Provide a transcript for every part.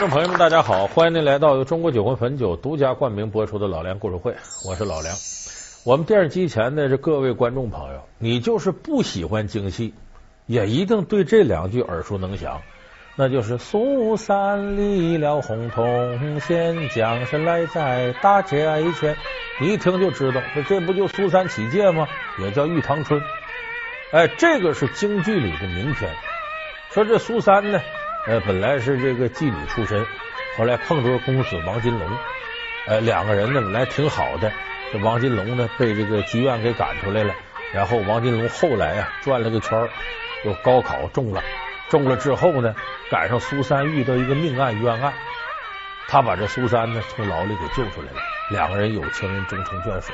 观众朋友们，大家好！欢迎您来到由中国酒魂汾酒独家冠名播出的《老梁故事会》，我是老梁。我们电视机前的这各位观众朋友，你就是不喜欢京戏，也一定对这两句耳熟能详，那就是“苏三离了红铜线，将身来在大街前”。你一听就知道，说这不就苏三起解吗？也叫玉堂春。哎，这个是京剧里的名篇。说这苏三呢？呃，本来是这个妓女出身，后来碰着公子王金龙，呃，两个人呢本来挺好的，这王金龙呢被这个妓院给赶出来了，然后王金龙后来啊转了个圈，又高考中了，中了之后呢，赶上苏三遇到一个命案冤案，他把这苏三呢从牢里给救出来了，两个人有情人终成眷属。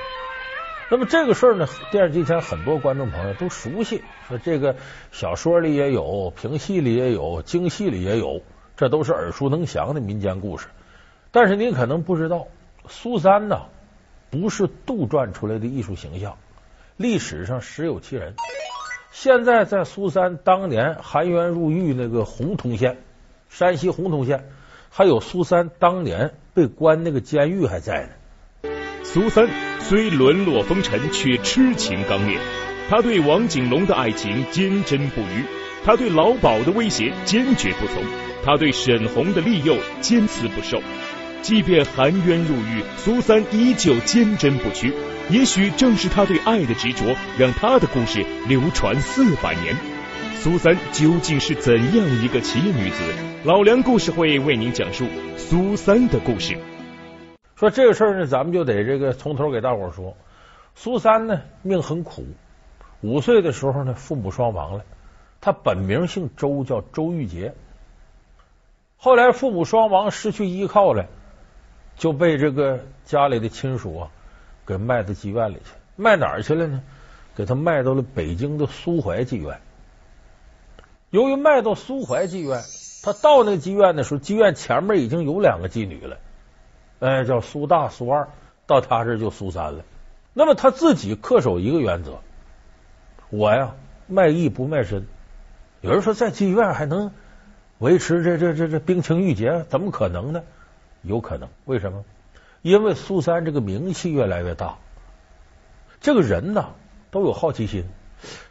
那么这个事儿呢，电视机前很多观众朋友都熟悉，说这个小说里也有，评戏里也有，京戏里也有，这都是耳熟能详的民间故事。但是您可能不知道，苏三呢不是杜撰出来的艺术形象，历史上实有其人。现在在苏三当年含冤入狱那个洪洞县，山西洪洞县，还有苏三当年被关那个监狱还在呢。苏三。虽沦落风尘，却痴情刚烈。他对王景龙的爱情坚贞不渝，他对老鸨的威胁坚决不从，他对沈红的利诱坚持不受。即便含冤入狱，苏三依旧坚贞不屈。也许正是他对爱的执着，让他的故事流传四百年。苏三究竟是怎样一个奇女子？老梁故事会为您讲述苏三的故事。说这个事儿呢，咱们就得这个从头给大伙说。苏三呢命很苦，五岁的时候呢父母双亡了，他本名姓周，叫周玉杰。后来父母双亡，失去依靠了，就被这个家里的亲属啊给卖到妓院里去。卖哪儿去了呢？给他卖到了北京的苏淮妓院。由于卖到苏淮妓院，他到那个妓院的时候，妓院前面已经有两个妓女了。哎，叫苏大、苏二，到他这就苏三了。那么他自己恪守一个原则：我呀，卖艺不卖身。有人说，在妓院还能维持这这这这冰清玉洁？怎么可能呢？有可能。为什么？因为苏三这个名气越来越大，这个人呢都有好奇心。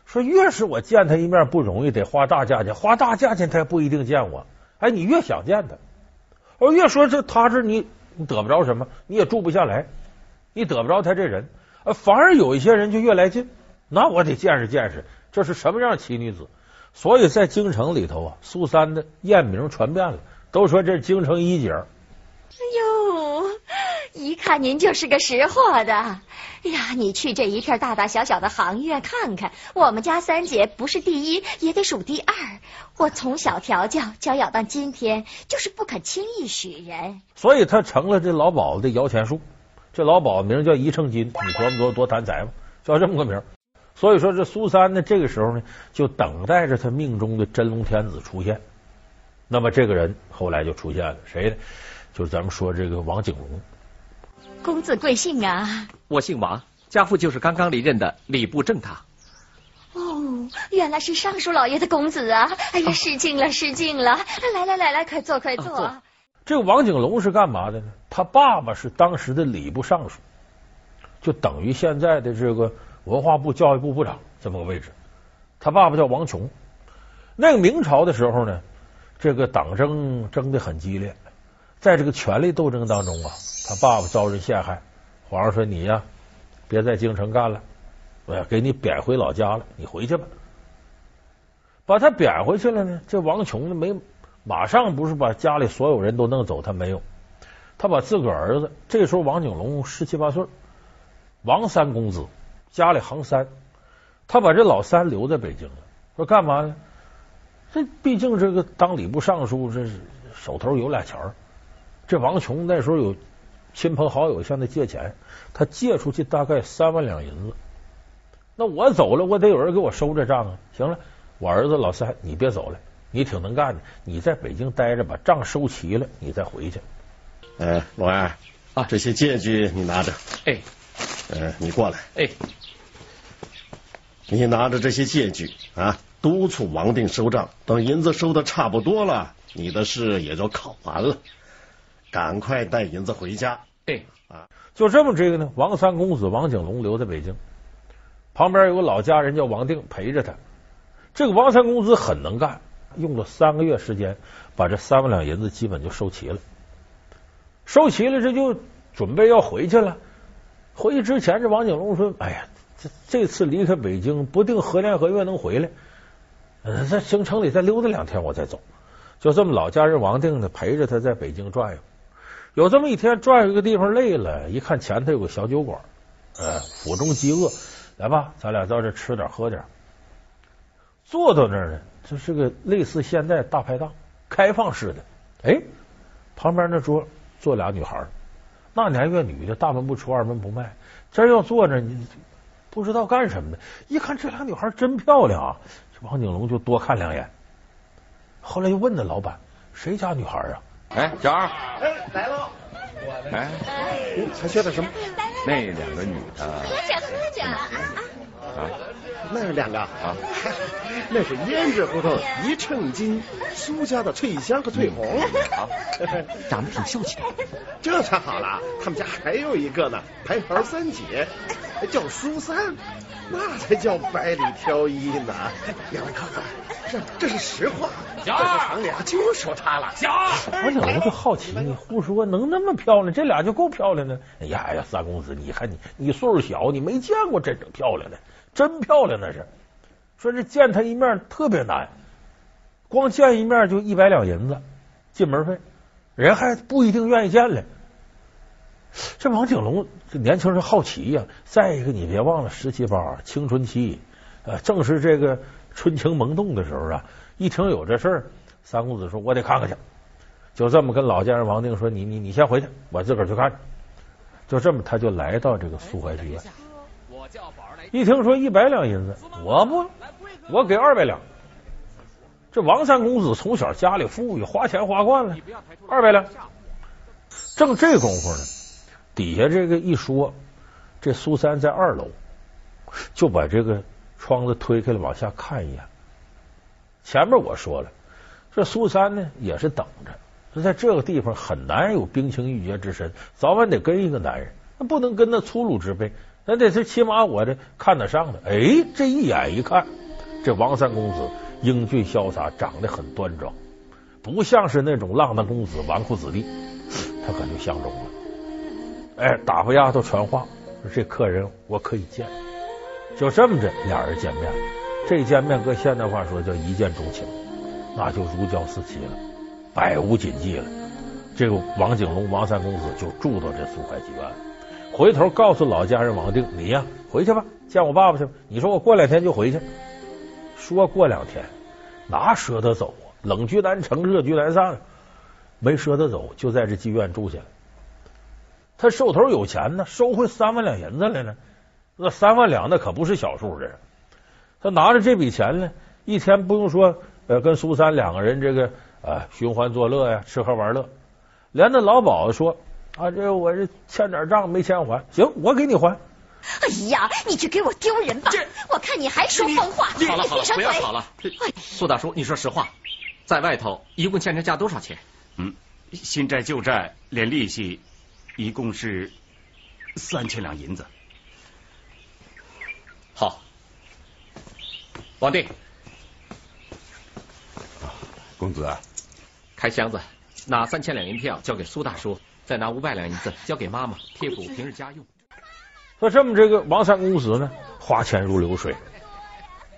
说越是我见他一面不容易，得花大价钱，花大价钱他也不一定见我。哎，你越想见他，而越说这他这你。你得不着什么，你也住不下来，你得不着他这人，反而有一些人就越来劲。那我得见识见识，这是什么样奇女子？所以在京城里头啊，苏三的艳名传遍了，都说这是京城一姐。哎呦，一看您就是个识货的。哎呀，你去这一片大大小小的行业看看，我们家三姐不是第一也得数第二。我从小调教，教养到今天，就是不肯轻易许人。所以他成了这老鸨的摇钱树。这老鸨名叫一秤金，你琢磨多多贪财吗？叫这么个名。所以说这苏三呢，这个时候呢，就等待着他命中的真龙天子出现。那么这个人后来就出现了，谁呢？就是咱们说这个王景龙，公子贵姓啊？我姓王，家父就是刚刚离任的礼部正堂。哦，原来是尚书老爷的公子啊！哎呀，失敬了，失敬了！来来来来，快坐，快坐。这个王景龙是干嘛的呢？他爸爸是当时的礼部尚书，就等于现在的这个文化部教育部部长这么个位置。他爸爸叫王琼。那个明朝的时候呢，这个党争争的很激烈。在这个权力斗争当中啊，他爸爸遭人陷害，皇上说你呀，别在京城干了，我要给你贬回老家了，你回去吧。把他贬回去了呢，这王琼呢没马上不是把家里所有人都弄走，他没有，他把自个儿子，这时候王景龙十七八岁，王三公子家里行三，他把这老三留在北京了，说干嘛呢？这毕竟这个当礼部尚书，这是手头有俩钱儿。这王琼那时候有亲朋好友向他借钱，他借出去大概三万两银子。那我走了，我得有人给我收这账啊！行了，我儿子老三，你别走了，你挺能干的，你在北京待着，把账收齐了，你再回去。哎，龙二啊，这些借据你拿着。哎，呃，你过来。哎，你拿着这些借据啊，督促王定收账。等银子收的差不多了，你的事也就考完了。赶快带银子回家。对，啊，就这么这个呢。王三公子王景龙留在北京，旁边有个老家人叫王定陪着他。这个王三公子很能干，用了三个月时间把这三万两银子基本就收齐了。收齐了，这就准备要回去了。回去之前，这王景龙说：“哎呀，这这次离开北京，不定何年何月能回来。嗯，在京城里再溜达两天，我再走。”就这么，老家人王定呢陪着他在北京转悠。有这么一天，转一个地方累了，一看前头有个小酒馆，呃，腹中饥饿，来吧，咱俩到这吃点喝点。坐到那儿呢，这是个类似现在大排档，开放式的。哎，旁边那桌坐俩女孩，那年月女的，大门不出二门不迈，这要坐着，你不知道干什么的。一看这俩女孩真漂亮啊，这王景龙就多看两眼。后来又问那老板，谁家女孩啊？哎，小二，哎，来了。哎，还缺点什么？那两个女的。喝酒喝酒啊啊，那两个啊，那是胭脂胡同一秤金苏家的翠香和翠红，啊，长得挺秀气的。这才好了，他们家还有一个呢，排行三姐，叫苏三，那才叫百里挑一呢。两位看看，这这是实话，这是厂里啊就说她了。王景龙就好奇，你胡说，能那么漂亮？这俩就够漂亮的。哎呀哎呀，三公子，你看你，你岁数小，你没见过真正漂亮的，真漂亮那是。说这见他一面特别难，光见一面就一百两银子进门费，人还不一定愿意见嘞。这王景龙这年轻人好奇呀，再一个你别忘了十七八青春期，呃，正是这个春情萌动的时候啊。一听有这事儿，三公子说：“我得看看去。”就这么跟老家人王定说：“你你你先回去，我自个儿去看。”就这么，他就来到这个苏怀剧院。一听说一百两银子，我不，我给二百两。这王三公子从小家里富裕，花钱花惯了，二百两。正这功夫呢，底下这个一说，这苏三在二楼，就把这个窗子推开了，往下看一眼。前面我说了，这苏三呢也是等着，说在这个地方很难有冰清玉洁之身，早晚得跟一个男人，那不能跟那粗鲁之辈，那得是起码我这看得上的。哎，这一眼一看，这王三公子英俊潇洒，长得很端庄，不像是那种浪荡公子、纨绔子弟，他可就相中了。哎，打发丫头传话，说这客人我可以见，就这么着，俩人见面了。这见面搁现代话说叫一见钟情，那就如胶似漆了，百无禁忌了。这个王景龙、王三公子就住到这苏怀妓院了，回头告诉老家人王定：“你呀，回去吧，见我爸爸去吧。”你说我过两天就回去，说过两天哪舍得走啊？冷聚难成，热聚难散，没舍得走，就在这妓院住下了。他手头有钱呢，收回三万两银子来了。那三万两那可不是小数，这是。他拿着这笔钱呢，一天不用说，呃，跟苏三两个人这个啊寻欢作乐呀，吃喝玩乐，连那老鸨子说啊，这我这欠点账没钱还，行，我给你还。哎呀，你去给我丢人吧！我看你还说疯话，好了好了，不要吵了。苏大叔，你说实话，在外头一共欠人家多少钱？嗯，新债旧债连利息，一共是三千两银子。好。王定，公子，开箱子，拿三千两银票交给苏大叔，再拿五百两银子交给妈妈贴补平日家用。说这么，这个王三公子呢，花钱如流水，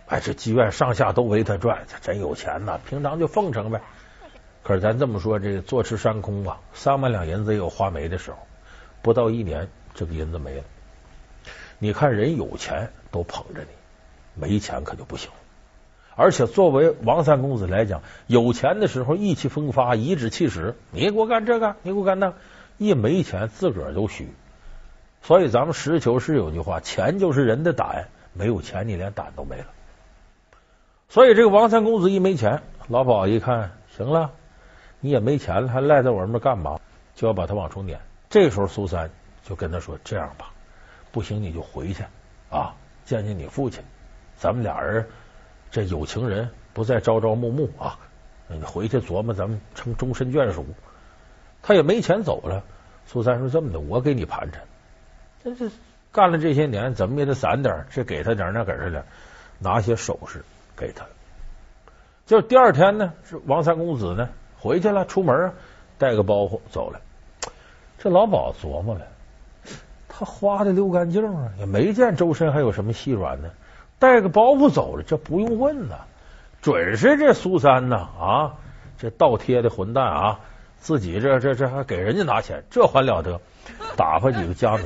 哎，这妓院上下都围他转，他真有钱呐。平常就奉承呗。可是咱这么说，这个坐吃山空啊，三万两银子也有花没的时候。不到一年，这个银子没了。你看人有钱都捧着你。没钱可就不行，而且作为王三公子来讲，有钱的时候意气风发，颐指气使，你给我干这个，你给我干那，一没钱自个儿都虚。所以咱们实事求是有句话，钱就是人的胆，没有钱你连胆都没了。所以这个王三公子一没钱，老鸨一看，行了，你也没钱了，还赖在我这儿干嘛？就要把他往出撵。这时候苏三就跟他说：“这样吧，不行你就回去啊，见见你父亲。”咱们俩人这有情人不再朝朝暮暮啊，你回去琢磨咱们成终身眷属。他也没钱走了。苏三说：“这么的，我给你盘缠。这这干了这些年，怎么也得攒点，这给他点，那给他点，拿些首饰给他。就第二天呢，是王三公子呢回去了，出门啊，带个包袱走了。这老鸨琢磨了，他花的溜干净啊，也没见周身还有什么细软呢。带个包袱走了，这不用问了，准是这苏三呐啊，这倒贴的混蛋啊！自己这这这还给人家拿钱，这还了得？打发几个家奴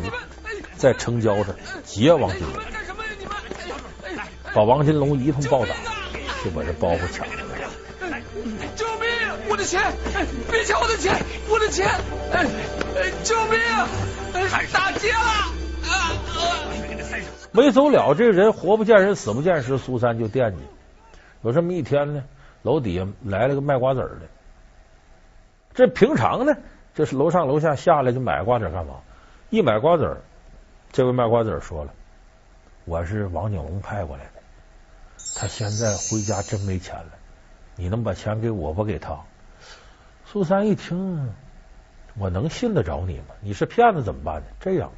在城郊上劫王金龙，把王金龙一通暴打，就把这包袱抢了。救命！我的钱！别抢我的钱！我的钱！哎救命！打劫了！没走了，这人活不见人，死不见尸。苏三就惦记。有这么一天呢，楼底下来了个卖瓜子的。这平常呢，这是楼上楼下下来就买瓜子干嘛？一买瓜子这位卖瓜子说了：“我是王景龙派过来的，他现在回家真没钱了，你能把钱给我不给他？”苏三一听，我能信得着你吗？你是骗子怎么办呢？这样，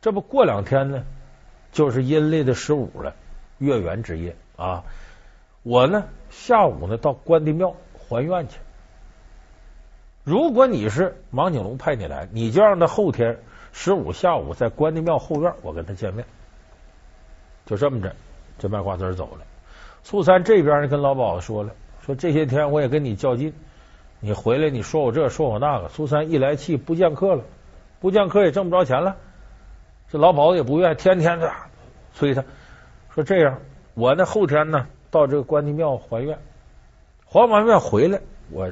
这不过两天呢？就是阴历的十五了，月圆之夜啊！我呢下午呢到关帝庙还愿去。如果你是王景龙派你来，你就让他后天十五下午在关帝庙后院，我跟他见面。就这么着，这卖瓜子走了。苏三这边呢跟老鸨子说了，说这些天我也跟你较劲，你回来你说我这说我那个。苏三一来气，不见客了，不见客也挣不着钱了。这老鸨子也不愿，天天的催他，说这样，我呢后天呢到这个关帝庙还愿，还完愿回来，我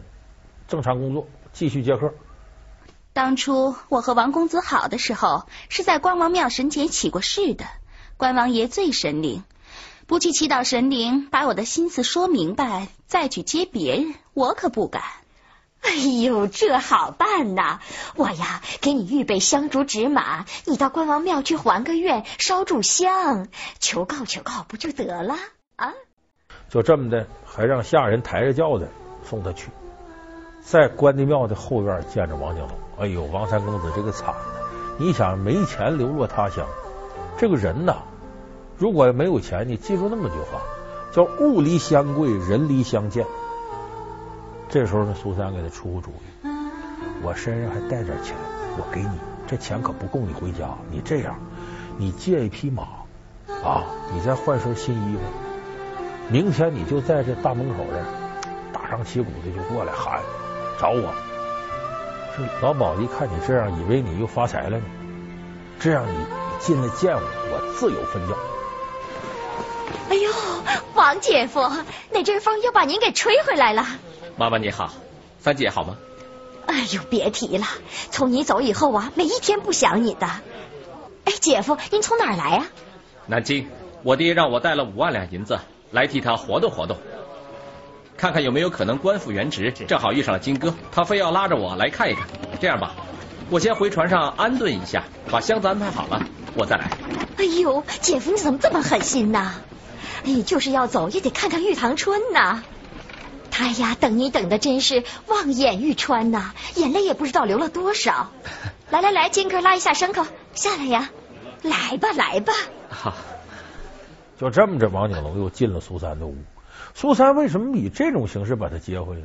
正常工作，继续接客。当初我和王公子好的时候，是在关王庙神前起过誓的。关王爷最神灵，不去祈祷神灵，把我的心思说明白，再去接别人，我可不敢。哎呦，这好办呐！我呀，给你预备香烛纸马，你到关王庙去还个愿，烧炷香，求告求告，不就得了啊？就这么的，还让下人抬着轿子送他去，在关帝庙的后院见着王景龙。哎呦，王三公子这个惨呐！你想没钱流落他乡，这个人呐，如果没有钱，你记住那么句话，叫物离相贵，人离相贱。这时候呢，苏三给他出个主意，我身上还带点钱，我给你，这钱可不够你回家。你这样，你借一匹马啊，你再换身新衣服，明天你就在这大门口这打上旗鼓的就过来喊找我。这老鸨子一看你这样，以为你又发财了呢。这样你进来见我，我自有分教。哎呦，王姐夫，那阵风又把您给吹回来了。妈妈你好，三姐好吗？哎呦，别提了，从你走以后啊，每一天不想你的。哎，姐夫，您从哪儿来呀？南京，我爹让我带了五万两银子来替他活动活动，看看有没有可能官复原职。正好遇上了金哥，他非要拉着我来看一看。这样吧，我先回船上安顿一下，把箱子安排好了，我再来。哎呦，姐夫你怎么这么狠心呐？哎，就是要走也得看看玉堂春呐。他呀，等你等的真是望眼欲穿呐，眼泪也不知道流了多少。来来来，金哥拉一下牲口下来呀，来吧来吧。好，就这么着，王景龙又进了苏三的屋。苏三为什么以这种形式把他接回来？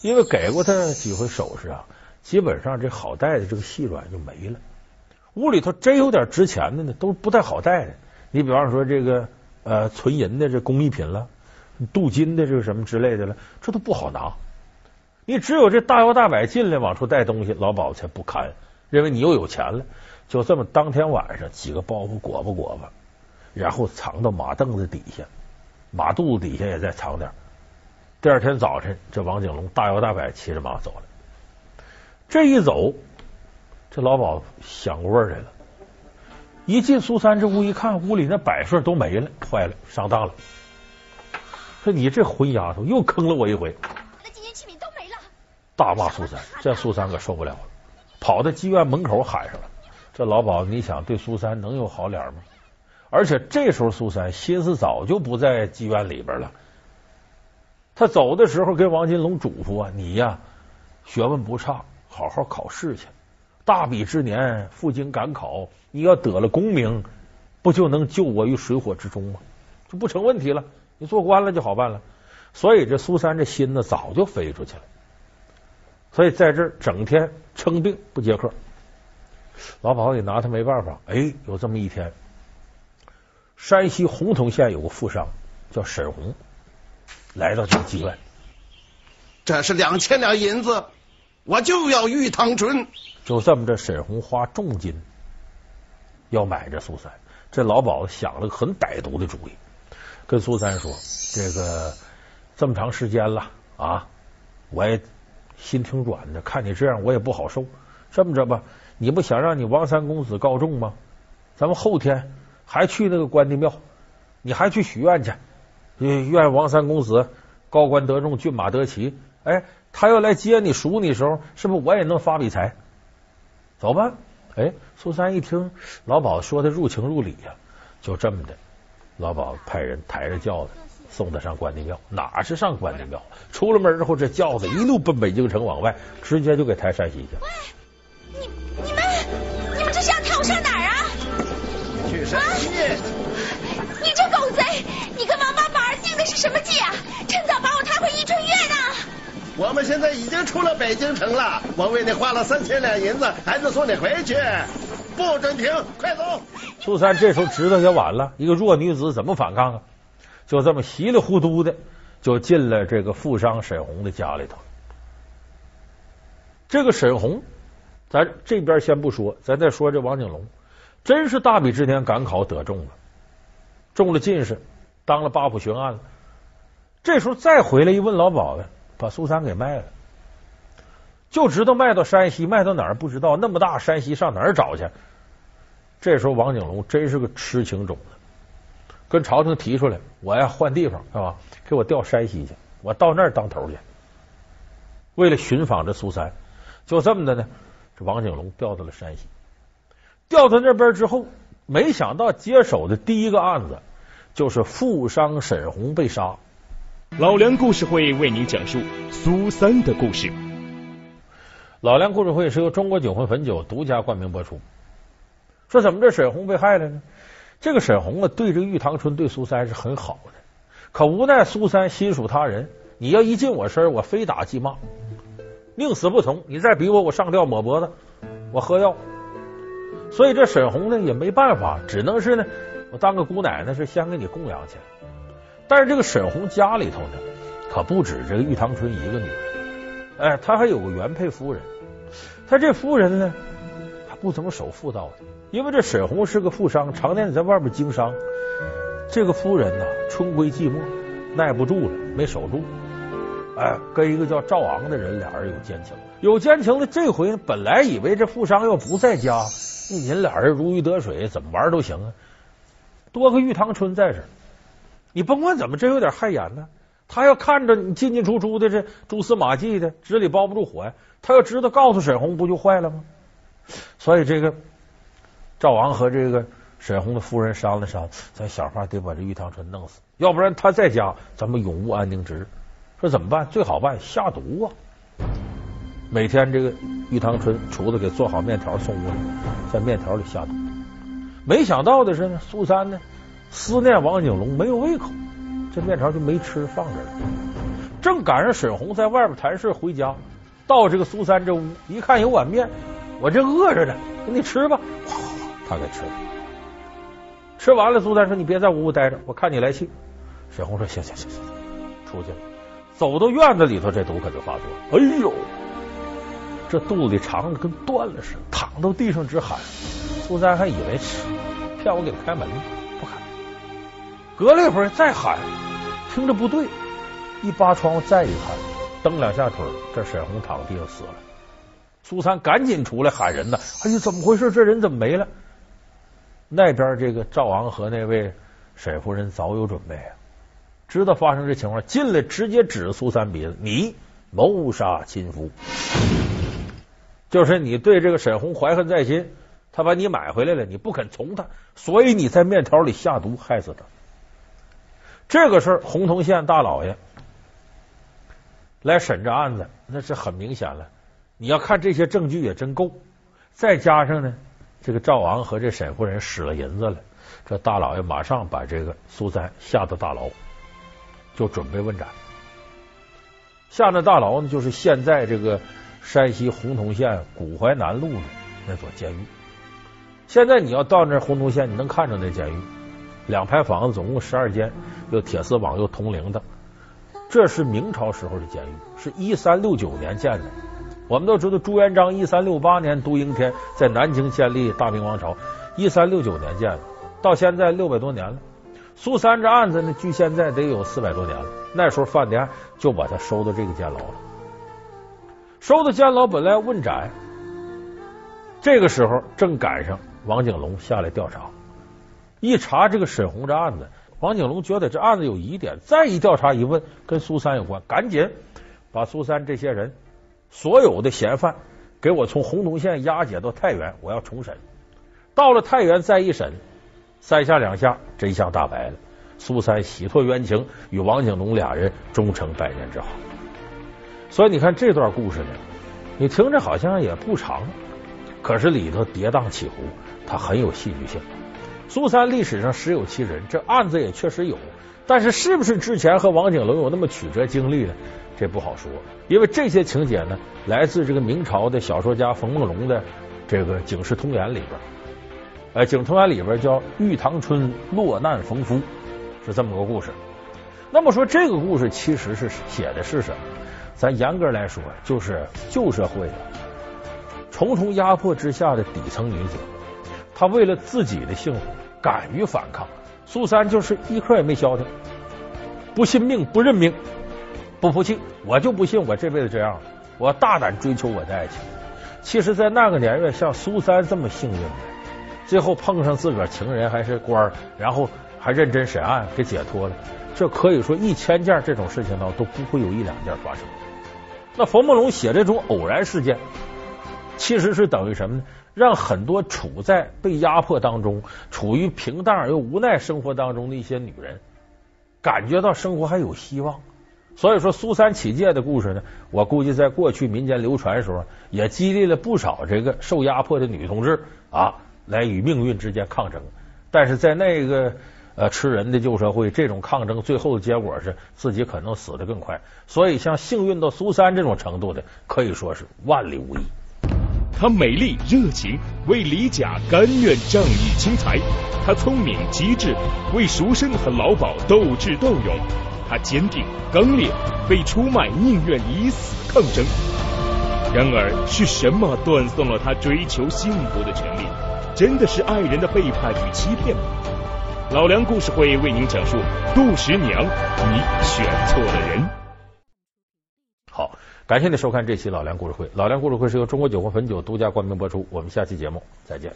因为给过他几回首饰啊，基本上这好带的这个细软就没了。屋里头真有点值钱的呢，都不太好带的。你比方说这个呃纯银的这工艺品了。镀金的这个什么之类的了，这都不好拿。你只有这大摇大摆进来往出带东西，老鸨才不堪，认为你又有钱了。就这么当天晚上几个包袱裹吧裹吧，然后藏到马凳子底下，马肚子底下也再藏点。第二天早晨，这王景龙大摇大摆骑着马走了。这一走，这老鸨想过味来了。一进苏三这屋一看，屋里那摆设都没了，坏了，上当了。说你这混丫头又坑了我一回，那金银器皿都没了。大骂苏三，这苏三可受不了了，跑到妓院门口喊上了。这老鸨，你想对苏三能有好脸吗？而且这时候苏三心思早就不在妓院里边了。他走的时候跟王金龙嘱咐啊：“你呀，学问不差，好好考试去。大比之年赴京赶考，你要得了功名，不就能救我于水火之中吗？就不成问题了。你做官了就好办了。所以这苏三这心呢，早就飞出去了。所以在这儿整天称病不接客，老鸨也拿他没办法。哎，有这么一天，山西洪洞县有个富商叫沈红。来到这个妓院，这是两千两银子，我就要玉堂春。就这么着，沈红花重金要买这苏三。这老鸨子想了个很歹毒的主意，跟苏三说：“这个这么长时间了啊，我也心挺软的，看你这样我也不好受。这么着吧，你不想让你王三公子告状吗？咱们后天还去那个关帝庙，你还去许愿去。”愿王三公子高官得中，骏马得骑。哎，他要来接你、赎你的时候，是不是我也能发笔财？走吧。哎，苏三一听老鸨说的入情入理呀，就这么的，老鸨派人抬着轿子送他上关帝庙。哪是上关帝庙？出了门之后，这轿子一路奔北京城往外，直接就给抬山西去了。去山西。你这狗贼！你跟王八板定的是什么计啊？趁早把我抬回伊春院呐！我们现在已经出了北京城了，我为你花了三千两银子，还得送你回去，不准停，快走！苏三这时候知道也晚了，一个弱女子怎么反抗啊？就这么稀里糊涂的就进了这个富商沈红的家里头。这个沈红，咱这边先不说，咱再说这王景龙，真是大比之年赶考得中了，中了进士。当了八府巡按了，这时候再回来一问老鸨子，把苏三给卖了，就知道卖到山西，卖到哪儿不知道，那么大山西上哪儿找去？这时候王景龙真是个痴情种子，跟朝廷提出来，我要换地方是吧？给我调山西去，我到那儿当头去。为了寻访这苏三，就这么的呢，这王景龙调到了山西，调到那边之后，没想到接手的第一个案子。就是富商沈红被杀。老梁故事会为您讲述苏三的故事。老梁故事会是由中国酒魂汾酒独家冠名播出。说怎么这沈红被害了呢？这个沈红啊，对这个玉堂春对苏三是很好的，可无奈苏三心属他人，你要一近我身，我非打即骂，宁死不从。你再逼我，我上吊抹脖子，我喝药。所以这沈红呢也没办法，只能是呢。我当个姑奶奶是先给你供养起来，但是这个沈红家里头呢，可不止这个玉堂春一个女人，哎，她还有个原配夫人。她这夫人呢，她不怎么守妇道的，因为这沈红是个富商，常年在外面经商。这个夫人呢，春归寂寞，耐不住了，没守住，哎，跟一个叫赵昂的人，俩人有奸情。有奸情的这回本来以为这富商要不在家，你俩人如鱼得水，怎么玩都行啊。多个玉堂春在这，你甭管怎么，真有点害眼呢。他要看着你进进出出的这蛛丝马迹的，纸里包不住火呀。他要知道告诉沈红，不就坏了吗？所以这个赵王和这个沈红的夫人商量商量，咱想法得把这玉堂春弄死，要不然他在家咱们永无安宁之日。说怎么办？最好办下毒啊！每天这个玉堂春厨子给做好面条送屋里，在面条里下毒。没想到的是呢，苏三呢思念王景龙，没有胃口，这面条就没吃，放这了。正赶上沈红在外边谈事回家，到这个苏三这屋一看有碗面，我这饿着呢，给你吃吧。他给吃了，吃完了，苏三说：“你别在屋待着，我看你来气。”沈红说：“行行行行，出去了。”走到院子里头，这毒可就发作了。哎呦，这肚子里肠子跟断了似的，躺到地上直喊。苏三还以为是骗我给他开门呢，不开。隔了一会儿再喊，听着不对，一扒窗户再一看，蹬两下腿，这沈红躺地上死了。苏三赶紧出来喊人呢，哎呀，怎么回事？这人怎么没了？那边这个赵昂和那位沈夫人早有准备啊，知道发生这情况，进来直接指着苏三鼻子：“你谋杀亲夫，就是你对这个沈红怀恨在心。”他把你买回来了，你不肯从他，所以你在面条里下毒害死他。这个事儿，洪洞县大老爷来审这案子，那是很明显了。你要看这些证据也真够，再加上呢，这个赵昂和这沈夫人使了银子了，这大老爷马上把这个苏三下到大牢，就准备问斩。下那大牢呢，就是现在这个山西洪洞县古淮南路的那所监狱。现在你要到那洪洞县，你能看着那监狱，两排房子，总共十二间，有铁丝网，有铜铃的。这是明朝时候的监狱，是一三六九年建的。我们都知道朱元璋一三六八年都应天在南京建立大明王朝，一三六九年建的，到现在六百多年了。苏三这案子呢，距现在得有四百多年了。那时候范迪案就把他收到这个监牢了，收到监牢本来要问斩，这个时候正赶上。王景龙下来调查，一查这个沈红这案子，王景龙觉得这案子有疑点，再一调查一问，跟苏三有关，赶紧把苏三这些人所有的嫌犯给我从洪洞县押解到太原，我要重审。到了太原再一审，三下两下真相大白了，苏三洗脱冤情，与王景龙俩人终成百年之好。所以你看这段故事呢，你听着好像也不长，可是里头跌宕起伏。它很有戏剧性。苏三历史上实有其人，这案子也确实有，但是是不是之前和王景龙有那么曲折经历呢？这不好说，因为这些情节呢，来自这个明朝的小说家冯梦龙的这个《警世通言》里边。呃，《警世通言》里边叫“玉堂春落难逢夫”，是这么个故事。那么说，这个故事其实是写的是什么？咱严格来说，就是旧社会重重压迫之下的底层女子。她为了自己的幸福，敢于反抗。苏三就是一刻也没消停，不信命，不认命，不服气，我就不信我这辈子这样，我大胆追求我的爱情。其实，在那个年月，像苏三这么幸运的，最后碰上自个儿情人还是官儿，然后还认真审案，给解脱了。这可以说一千件这种事情呢，都不会有一两件发生。那冯梦龙写这种偶然事件，其实是等于什么呢？让很多处在被压迫当中、处于平淡而又无奈生活当中的一些女人，感觉到生活还有希望。所以说，苏三起解的故事呢，我估计在过去民间流传的时候，也激励了不少这个受压迫的女同志啊，来与命运之间抗争。但是在那个呃吃人的旧社会，这种抗争最后的结果是自己可能死的更快。所以，像幸运到苏三这种程度的，可以说是万里无一。她美丽热情，为李甲甘愿仗义轻财；她聪明机智，为赎身和老鸨斗智斗勇；她坚定刚烈，被出卖宁愿以死抗争。然而，是什么断送了她追求幸福的权利？真的是爱人的背叛与欺骗吗？老梁故事会为您讲述杜十娘，你选错了人。好。感谢您收看这期老梁故事会。老梁故事会是由中国酒魂汾酒独家冠名播出。我们下期节目再见。